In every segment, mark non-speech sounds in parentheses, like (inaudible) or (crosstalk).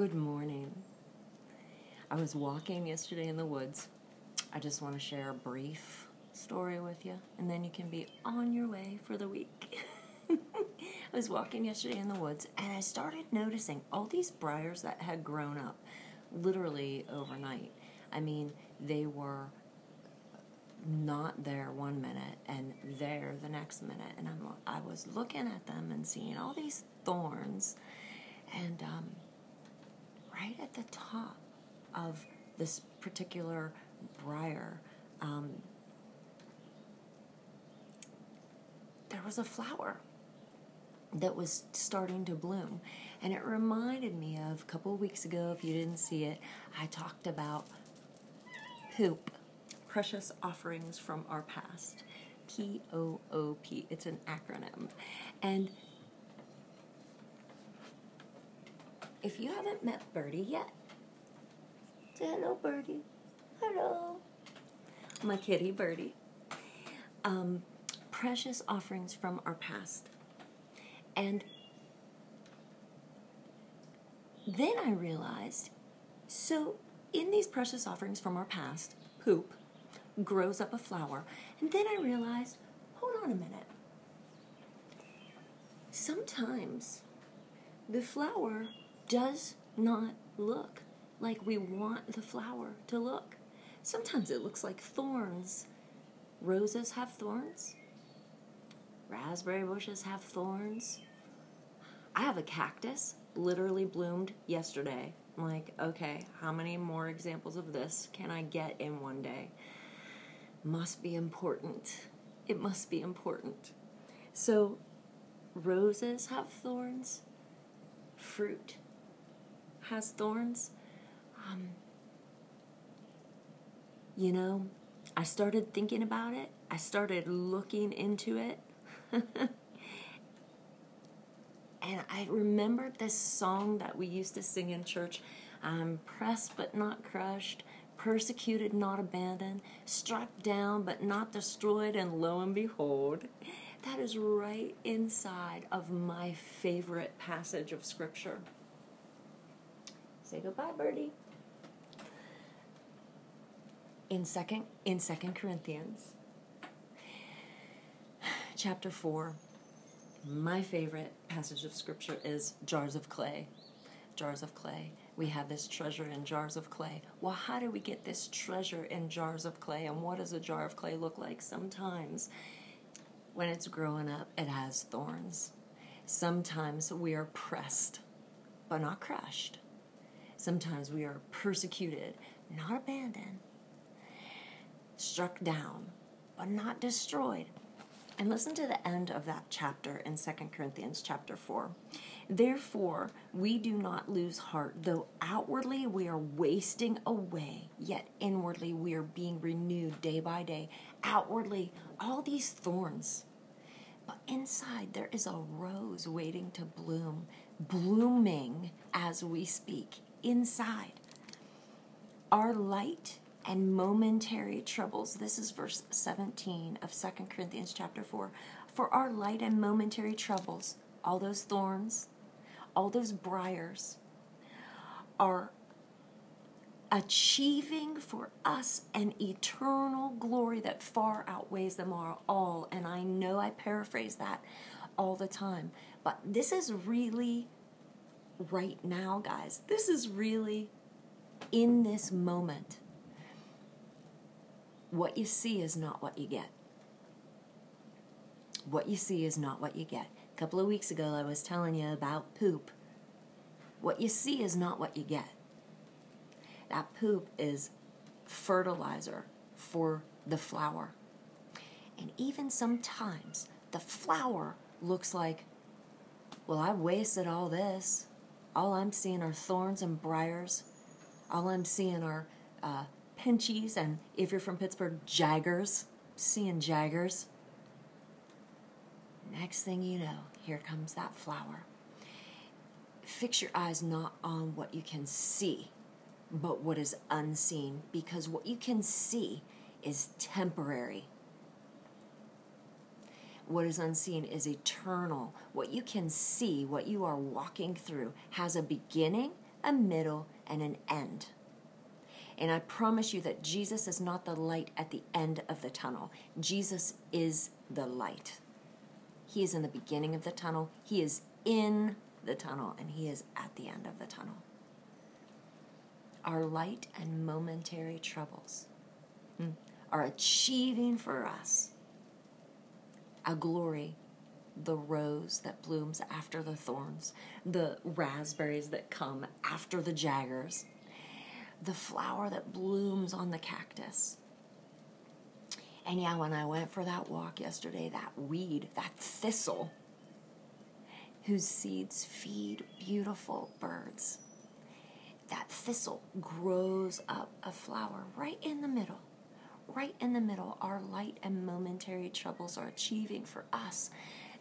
Good morning. I was walking yesterday in the woods. I just want to share a brief story with you, and then you can be on your way for the week. (laughs) I was walking yesterday in the woods, and I started noticing all these briars that had grown up literally overnight. I mean, they were not there one minute and there the next minute, and I'm I was looking at them and seeing all these thorns, and um, right at the top of this particular briar, um, there was a flower that was starting to bloom. And it reminded me of a couple of weeks ago, if you didn't see it, I talked about poop, precious offerings from our past. P O O P. It's an acronym. And if you haven't met Birdie yet, say hello, Birdie. Hello. My kitty, Birdie. Um, precious offerings from our past. And then I realized so, in these precious offerings from our past, poop grows up a flower. And then I realized hold on a minute. Sometimes the flower does not look like we want the flower to look. Sometimes it looks like thorns. Roses have thorns. Raspberry bushes have thorns. I have a cactus, literally bloomed yesterday. I'm like, okay, how many more examples of this can I get in one day? Must be important. It must be important. So, roses have thorns, fruit has thorns. Um, you know, I started thinking about it, I started looking into it. (laughs) and I remembered this song that we used to sing in church I'm pressed but not crushed, persecuted, not abandoned, struck down but not destroyed, and lo and behold, that is right inside of my favorite passage of Scripture. Say goodbye, Birdie. In second in Second Corinthians, chapter four, my favorite passage of scripture is jars of clay. Jars of clay. We have this treasure in jars of clay. Well, how do we get this treasure in jars of clay? And what does a jar of clay look like? Sometimes when it's growing up, it has thorns. Sometimes we are pressed, but not crushed. Sometimes we are persecuted, not abandoned, struck down, but not destroyed. And listen to the end of that chapter in 2 Corinthians chapter 4. Therefore, we do not lose heart, though outwardly we are wasting away, yet inwardly we are being renewed day by day. Outwardly, all these thorns. But inside, there is a rose waiting to bloom, blooming as we speak, inside. Our light and momentary troubles. This is verse 17 of 2 Corinthians chapter 4. For our light and momentary troubles, all those thorns, all those briars, are achieving for us an eternal glory that far outweighs them all. And I know I paraphrase that all the time, but this is really right now, guys. This is really in this moment what you see is not what you get. What you see is not what you get. A couple of weeks ago, I was telling you about poop. What you see is not what you get. That poop is fertilizer for the flower. And even sometimes the flower looks like, well, I wasted all this. All I'm seeing are thorns and briars. All I'm seeing are uh, pinchies, and if you're from Pittsburgh, jaggers, seeing jaggers. Next thing you know, here comes that flower. Fix your eyes not on what you can see, but what is unseen, because what you can see is temporary. What is unseen is eternal. What you can see, what you are walking through, has a beginning, a middle, and an end. And I promise you that Jesus is not the light at the end of the tunnel. Jesus is the light. He is in the beginning of the tunnel, He is in the tunnel, and He is at the end of the tunnel. Our light and momentary troubles hmm, are achieving for us a glory the rose that blooms after the thorns, the raspberries that come after the jaggers, the flower that blooms on the cactus. And yeah, when I went for that walk yesterday, that weed, that thistle, whose seeds feed beautiful birds, that thistle grows up a flower right in the middle. Right in the middle, our light and momentary troubles are achieving for us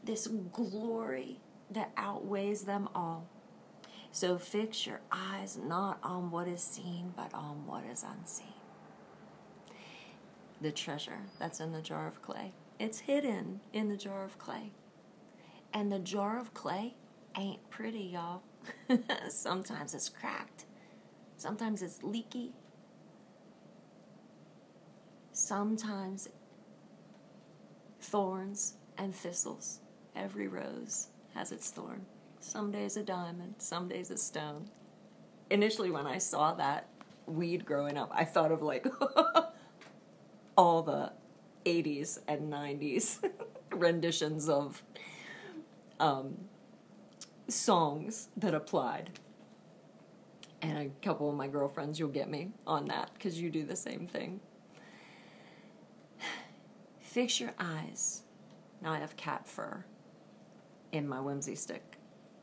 this glory that outweighs them all. So fix your eyes not on what is seen, but on what is unseen. The treasure that's in the jar of clay, it's hidden in the jar of clay. And the jar of clay ain't pretty, y'all. (laughs) Sometimes it's cracked, sometimes it's leaky, sometimes thorns and thistles Every rose has its thorn. Some days a diamond, some days a stone. Initially, when I saw that weed growing up, I thought of like (laughs) all the 80s and 90s (laughs) renditions of um, songs that applied. And a couple of my girlfriends, you'll get me on that because you do the same thing. Fix your eyes. Now I have cat fur in my whimsy stick.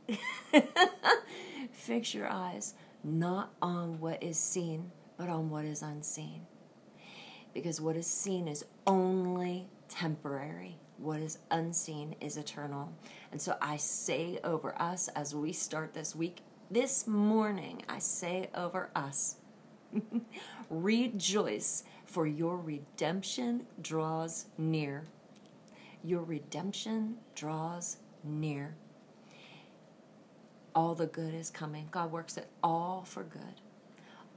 (laughs) Fix your eyes not on what is seen, but on what is unseen. Because what is seen is only temporary. What is unseen is eternal. And so I say over us as we start this week, this morning, I say over us, (laughs) rejoice, for your redemption draws near. Your redemption draws near. All the good is coming. God works it all for good.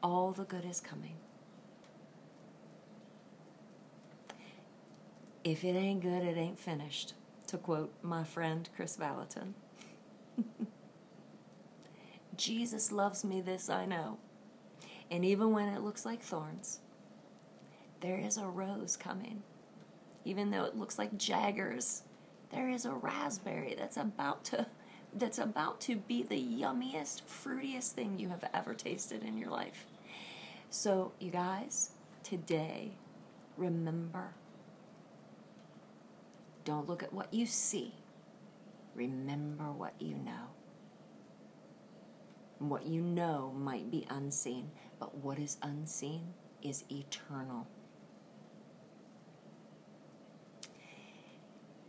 All the good is coming. If it ain't good, it ain't finished, to quote my friend Kris Vallotton. (laughs) Jesus loves me, this I know. And even when it looks like thorns, there is a rose coming. Even though it looks like jaggers, there is a raspberry that's about to that's about to be the yummiest, fruitiest thing you have ever tasted in your life. So, you guys, today, remember don't look at what you see. Remember what you know. What you know might be unseen, but what is unseen is eternal.